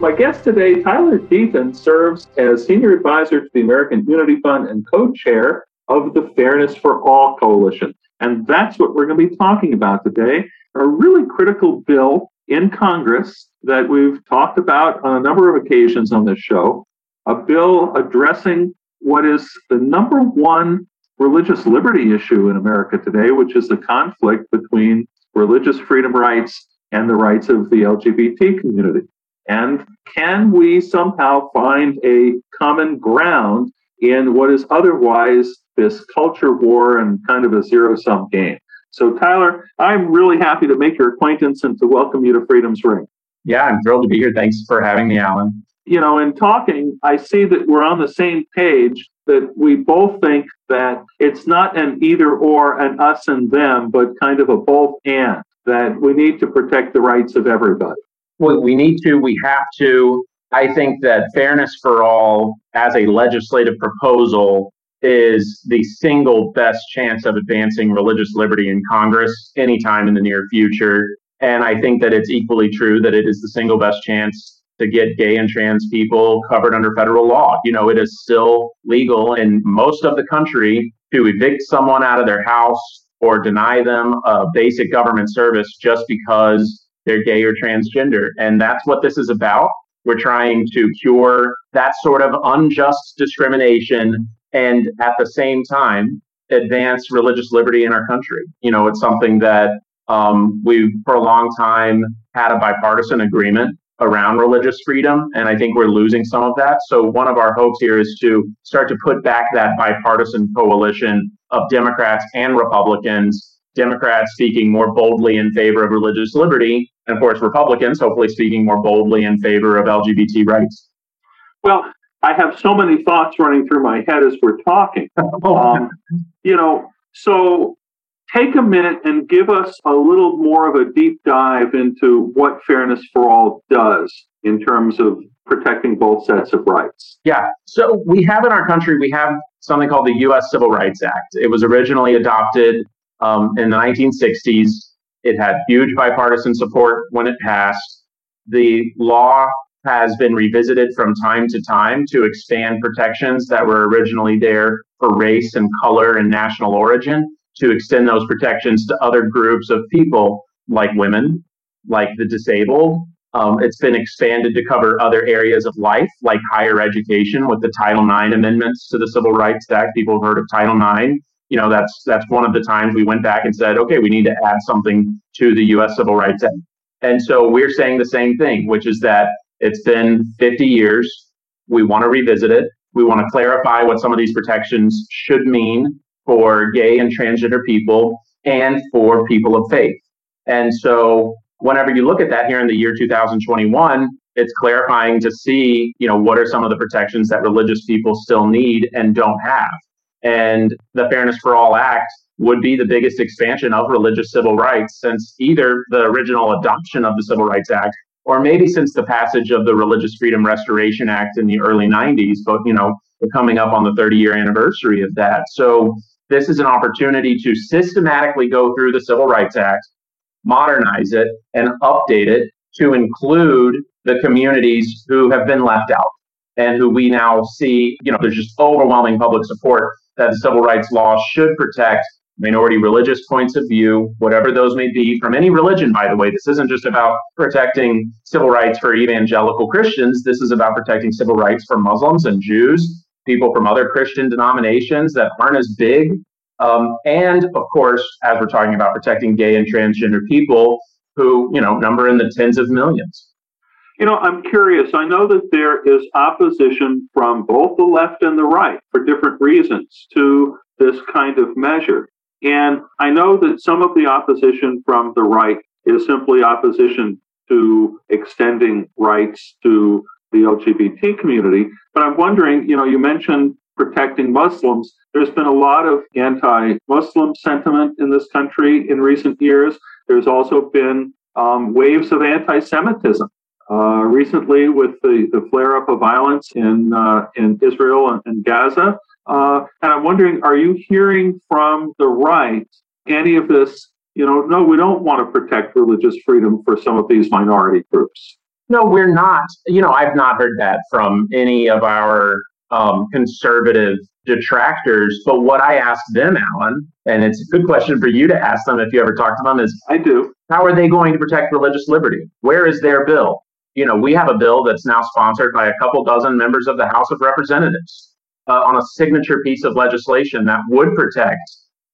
My guest today, Tyler Deaton, serves as Senior Advisor to the American Unity Fund and co chair of the Fairness for All Coalition. And that's what we're going to be talking about today a really critical bill in Congress that we've talked about on a number of occasions on this show a bill addressing what is the number one religious liberty issue in America today, which is the conflict between religious freedom rights and the rights of the LGBT community. And can we somehow find a common ground in what is otherwise this culture war and kind of a zero sum game? So, Tyler, I'm really happy to make your acquaintance and to welcome you to Freedom's Ring. Yeah, I'm thrilled to be here. Thanks for having me, Alan. You know, in talking, I see that we're on the same page, that we both think that it's not an either or, an us and them, but kind of a both and, that we need to protect the rights of everybody we need to, we have to. I think that fairness for all as a legislative proposal is the single best chance of advancing religious liberty in Congress anytime in the near future. And I think that it's equally true that it is the single best chance to get gay and trans people covered under federal law. You know, it is still legal in most of the country to evict someone out of their house or deny them a basic government service just because they're gay or transgender. And that's what this is about. We're trying to cure that sort of unjust discrimination and at the same time advance religious liberty in our country. You know, it's something that um, we've for a long time had a bipartisan agreement around religious freedom, and I think we're losing some of that. So, one of our hopes here is to start to put back that bipartisan coalition of Democrats and Republicans Democrats speaking more boldly in favor of religious liberty, and of course, Republicans hopefully speaking more boldly in favor of LGBT rights. Well, I have so many thoughts running through my head as we're talking. um, you know, so take a minute and give us a little more of a deep dive into what Fairness for All does in terms of protecting both sets of rights. Yeah. So we have in our country, we have something called the U.S. Civil Rights Act. It was originally adopted um, in the 1960s. It had huge bipartisan support when it passed. The law has been revisited from time to time to expand protections that were originally there for race and color and national origin to extend those protections to other groups of people like women, like the disabled. Um, it's been expanded to cover other areas of life, like higher education, with the Title IX amendments to the Civil Rights Act. People have heard of Title IX you know, that's that's one of the times we went back and said, okay, we need to add something to the U.S. Civil Rights Act. And so we're saying the same thing, which is that it's been 50 years. We want to revisit it. We want to clarify what some of these protections should mean for gay and transgender people and for people of faith. And so whenever you look at that here in the year 2021, it's clarifying to see, you know, what are some of the protections that religious people still need and don't have. And the Fairness for All Act would be the biggest expansion of religious civil rights since either the original adoption of the Civil Rights Act or maybe since the passage of the Religious Freedom Restoration Act in the early 90s, but you know, we're coming up on the 30 year anniversary of that. So this is an opportunity to systematically go through the Civil Rights Act, modernize it, and update it to include the communities who have been left out and who we now see, you know, there's just overwhelming public support that the civil rights law should protect minority religious points of view, whatever those may be, from any religion, by the way. This isn't just about protecting civil rights for evangelical Christians. This is about protecting civil rights for Muslims and Jews, people from other Christian denominations that aren't as big. Um, and of course, as we're talking about protecting gay and transgender people who, you know, number in the tens of millions. You know, I'm curious. I know that there is opposition from both the left and the right for different reasons to this kind of measure. And I know that some of the opposition from the right is simply opposition to extending rights to the LGBT community. But I'm wondering, you know, you mentioned protecting Muslims. There's been a lot of anti Muslim sentiment in this country in recent years. There's also been um, waves of anti Semitism. Uh, recently, with the, the flare up of violence in, uh, in Israel and, and Gaza. Uh, and I'm wondering, are you hearing from the right any of this? You know, no, we don't want to protect religious freedom for some of these minority groups. No, we're not. You know, I've not heard that from any of our um, conservative detractors. But what I ask them, Alan, and it's a good question for you to ask them if you ever talk to them, is I do. How are they going to protect religious liberty? Where is their bill? You know, we have a bill that's now sponsored by a couple dozen members of the House of Representatives uh, on a signature piece of legislation that would protect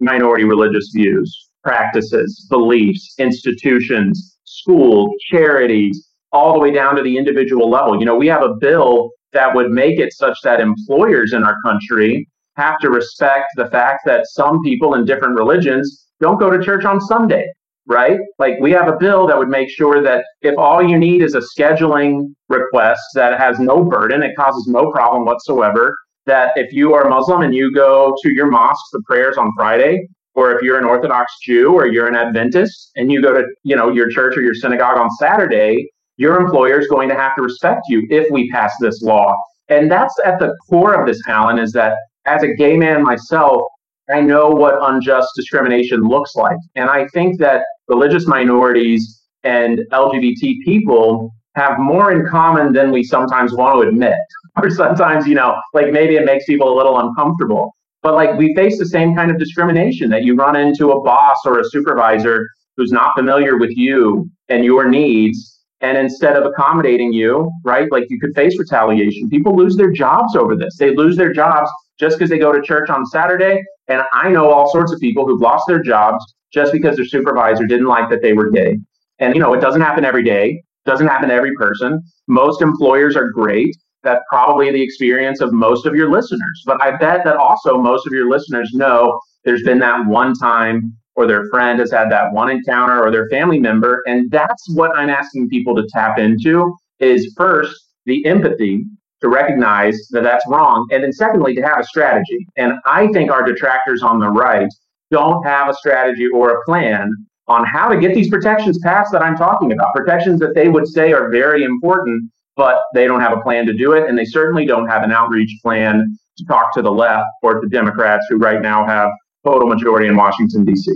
minority religious views, practices, beliefs, institutions, schools, charities, all the way down to the individual level. You know, we have a bill that would make it such that employers in our country have to respect the fact that some people in different religions don't go to church on Sunday, right? Like we have a bill that would make sure that if all you need is a scheduling request that has no burden, it causes no problem whatsoever, that if you are Muslim and you go to your mosque the prayers on Friday, or if you're an Orthodox Jew or you're an Adventist and you go to, you know, your church or your synagogue on Saturday, your employer is going to have to respect you if we pass this law. And that's at the core of this, Alan, is that as a gay man myself, I know what unjust discrimination looks like. And I think that religious minorities and LGBT people have more in common than we sometimes want to admit. Or sometimes, you know, like maybe it makes people a little uncomfortable. But like we face the same kind of discrimination that you run into a boss or a supervisor who's not familiar with you and your needs and instead of accommodating you, right, like you could face retaliation. People lose their jobs over this. They lose their jobs just because they go to church on Saturday. And I know all sorts of people who've lost their jobs just because their supervisor didn't like that they were gay. And, you know, it doesn't happen every day, doesn't happen to every person. Most employers are great. That's probably the experience of most of your listeners. But I bet that also most of your listeners know there's been that one time or their friend has had that one encounter or their family member. And that's what I'm asking people to tap into is first the empathy to recognize that that's wrong. And then secondly, to have a strategy. And I think our detractors on the right don't have a strategy or a plan on how to get these protections passed that I'm talking about. Protections that they would say are very important, but they don't have a plan to do it. And they certainly don't have an outreach plan to talk to the left or to Democrats who right now have total majority in Washington, D.C.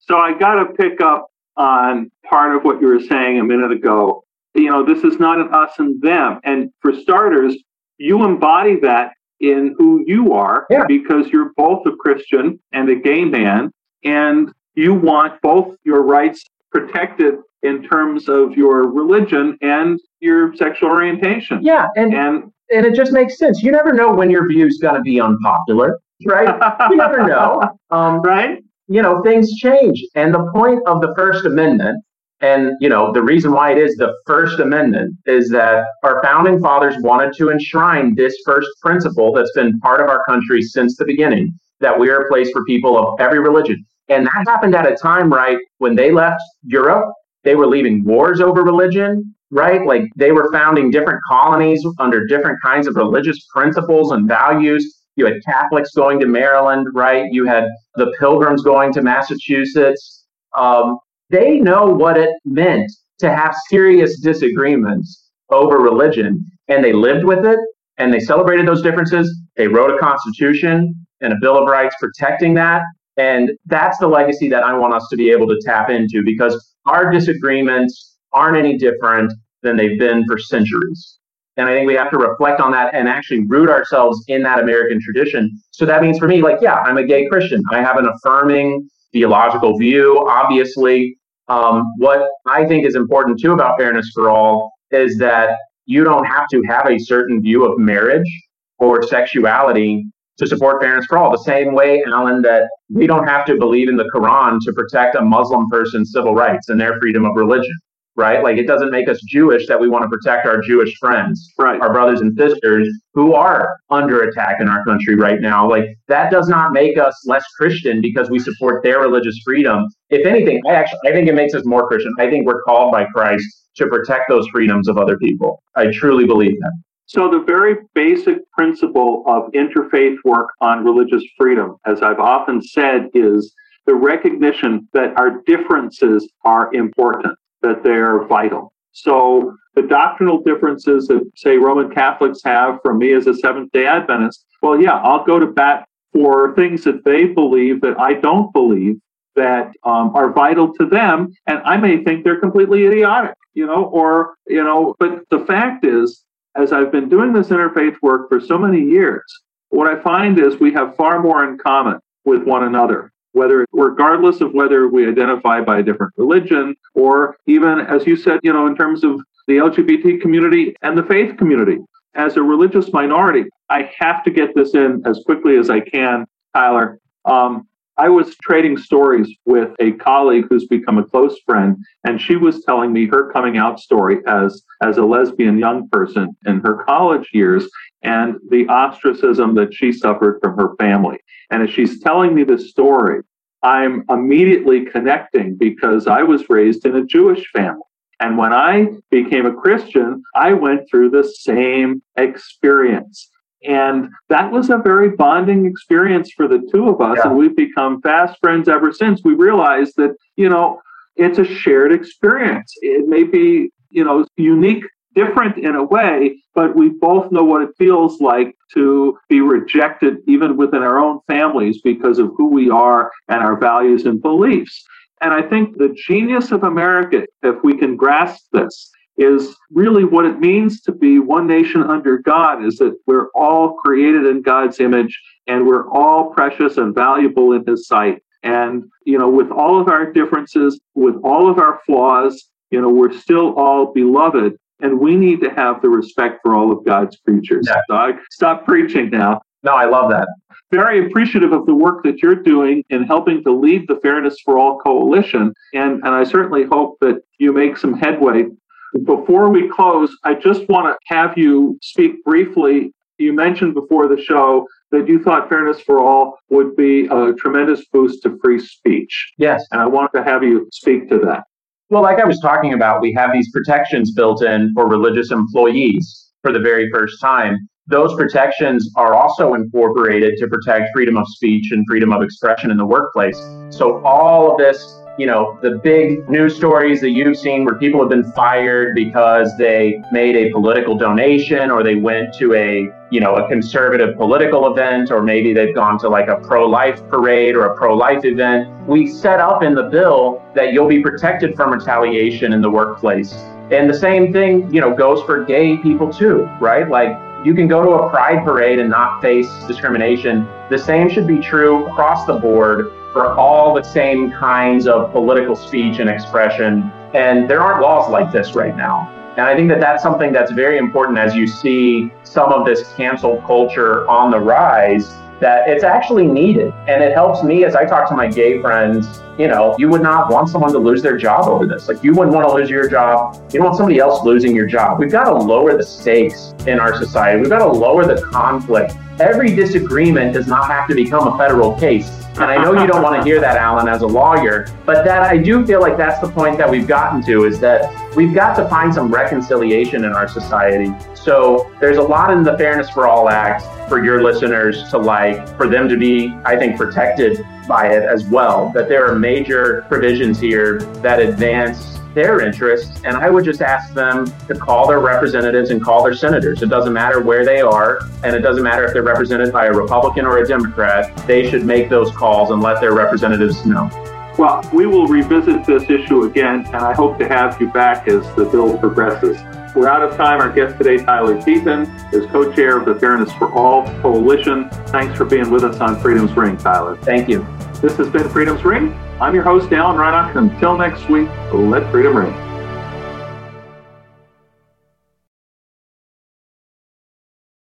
So I got to pick up on part of what you were saying a minute ago. You know, this is not an us and them. And for starters, you embody that in who you are yeah. because you're both a Christian and a gay man, and you want both your rights protected in terms of your religion and your sexual orientation. Yeah, and and, and it just makes sense. You never know when your view's going to be unpopular right? you never know. Um, right? You know, things change. And the point of the First Amendment, and, you know, the reason why it is the First Amendment is that our founding fathers wanted to enshrine this first principle that's been part of our country since the beginning that we are a place for people of every religion. And that happened at a time, right, when they left Europe, they were leaving wars over religion, right? Like they were founding different colonies under different kinds of religious principles and values you had Catholics going to Maryland, right? You had the Pilgrims going to Massachusetts. Um, they know what it meant to have serious disagreements over religion, and they lived with it, and they celebrated those differences. They wrote a constitution and a Bill of Rights protecting that. And that's the legacy that I want us to be able to tap into because our disagreements aren't any different than they've been for centuries. And I think we have to reflect on that and actually root ourselves in that American tradition. So that means for me, like, yeah, I'm a gay Christian. I have an affirming theological view. Obviously, um, what I think is important too about fairness for all is that you don't have to have a certain view of marriage or sexuality to support fairness for all. The same way, Alan, that we don't have to believe in the Quran to protect a Muslim person's civil rights and their freedom of religion right? Like it doesn't make us Jewish that we want to protect our Jewish friends, right. our brothers and sisters who are under attack in our country right now. Like that does not make us less Christian because we support their religious freedom. If anything, I actually I think it makes us more Christian. I think we're called by Christ to protect those freedoms of other people. I truly believe that. So, the very basic principle of interfaith work on religious freedom, as I've often said, is the recognition that our differences are important, that they're vital. So, the doctrinal differences that, say, Roman Catholics have from me as a Seventh day Adventist, well, yeah, I'll go to bat for things that they believe that I don't believe that um, are vital to them, and I may think they're completely idiotic, you know, or, you know, but the fact is, as I've been doing this interfaith work for so many years, what I find is we have far more in common with one another whether regardless of whether we identify by a different religion or even as you said you know in terms of the lgbt community and the faith community. As a religious minority i have to get this in as quickly as i can tyler. Um, I was trading stories with a colleague who's become a close friend, and she was telling me her coming out story as as a lesbian young person in her college years and the ostracism that she suffered from her family. And as she's telling me this story, I'm immediately connecting because I was raised in a Jewish family. And when I became a Christian, I went through the same experience. And that was a very bonding experience for the two of us. Yeah. And we've become fast friends ever since. We realized that, you know, it's a shared experience. It may be, you know, unique, different in a way, but we both know what it feels like to be rejected even within our own families because of who we are and our values and beliefs. And I think the genius of America, if we can grasp this, is really what it means to be one nation under God is that we're all created in God's image and we're all precious and valuable in his sight. And, you know, with all of our differences, with all of our flaws, you know, we're still all beloved and we need to have the respect for all of God's creatures. Yeah. So I stop preaching now. No, I love that. Very appreciative of the work that you're doing in helping to lead the Fairness for All coalition. And, and I certainly hope that you make some headway before we close, I just want to have you speak briefly. You mentioned before the show that you thought Fairness for All would be a tremendous boost to free speech. Yes. And I wanted to have you speak to that. Well, like I was talking about, we have these protections built in for religious employees for the very first time. Those protections are also incorporated to protect freedom of speech and freedom of expression in the workplace. So all of this you know, the big news stories that you've seen where people have been fired because they made a political donation or they went to a, you know, a conservative political event or maybe they've gone to like a pro-life parade or a pro-life event. We set up in the bill that you'll be protected from retaliation in the workplace. And the same thing, you know, goes for gay people too, right? Like you can go to a pride parade and not face discrimination. The same should be true across the board for all the same kinds of political speech and expression. And there aren't laws like this right now. And I think that that's something that's very important as you see some of this cancel culture on the rise that it's actually needed. And it helps me as I talk to my gay friends. You know, you would not want someone to lose their job over this. Like, you wouldn't want to lose your job. You don't want somebody else losing your job. We've got to lower the stakes in our society. We've got to lower the conflict. Every disagreement does not have to become a federal case. And I know you don't want to hear that, Alan, as a lawyer, but that I do feel like that's the point that we've gotten to is that we've got to find some reconciliation in our society. So there's a lot in the Fairness for All Act for your listeners to like, for them to be, I think, protected by it as well. That there are major provisions here that advance their interests. And I would just ask them to call their representatives and call their senators. It doesn't matter where they are, and it doesn't matter if they're represented by a Republican or a Democrat. They should make those calls and let their representatives know. Well, we will revisit this issue again, and I hope to have you back as the bill progresses. We're out of time. Our guest today, Tyler Deaton, is co chair of the Fairness for All Coalition. Thanks for being with us on Freedom's Ring, Tyler. Thank you. This has been Freedom's Ring. I'm your host, Alan Reinach. Until next week, let freedom ring.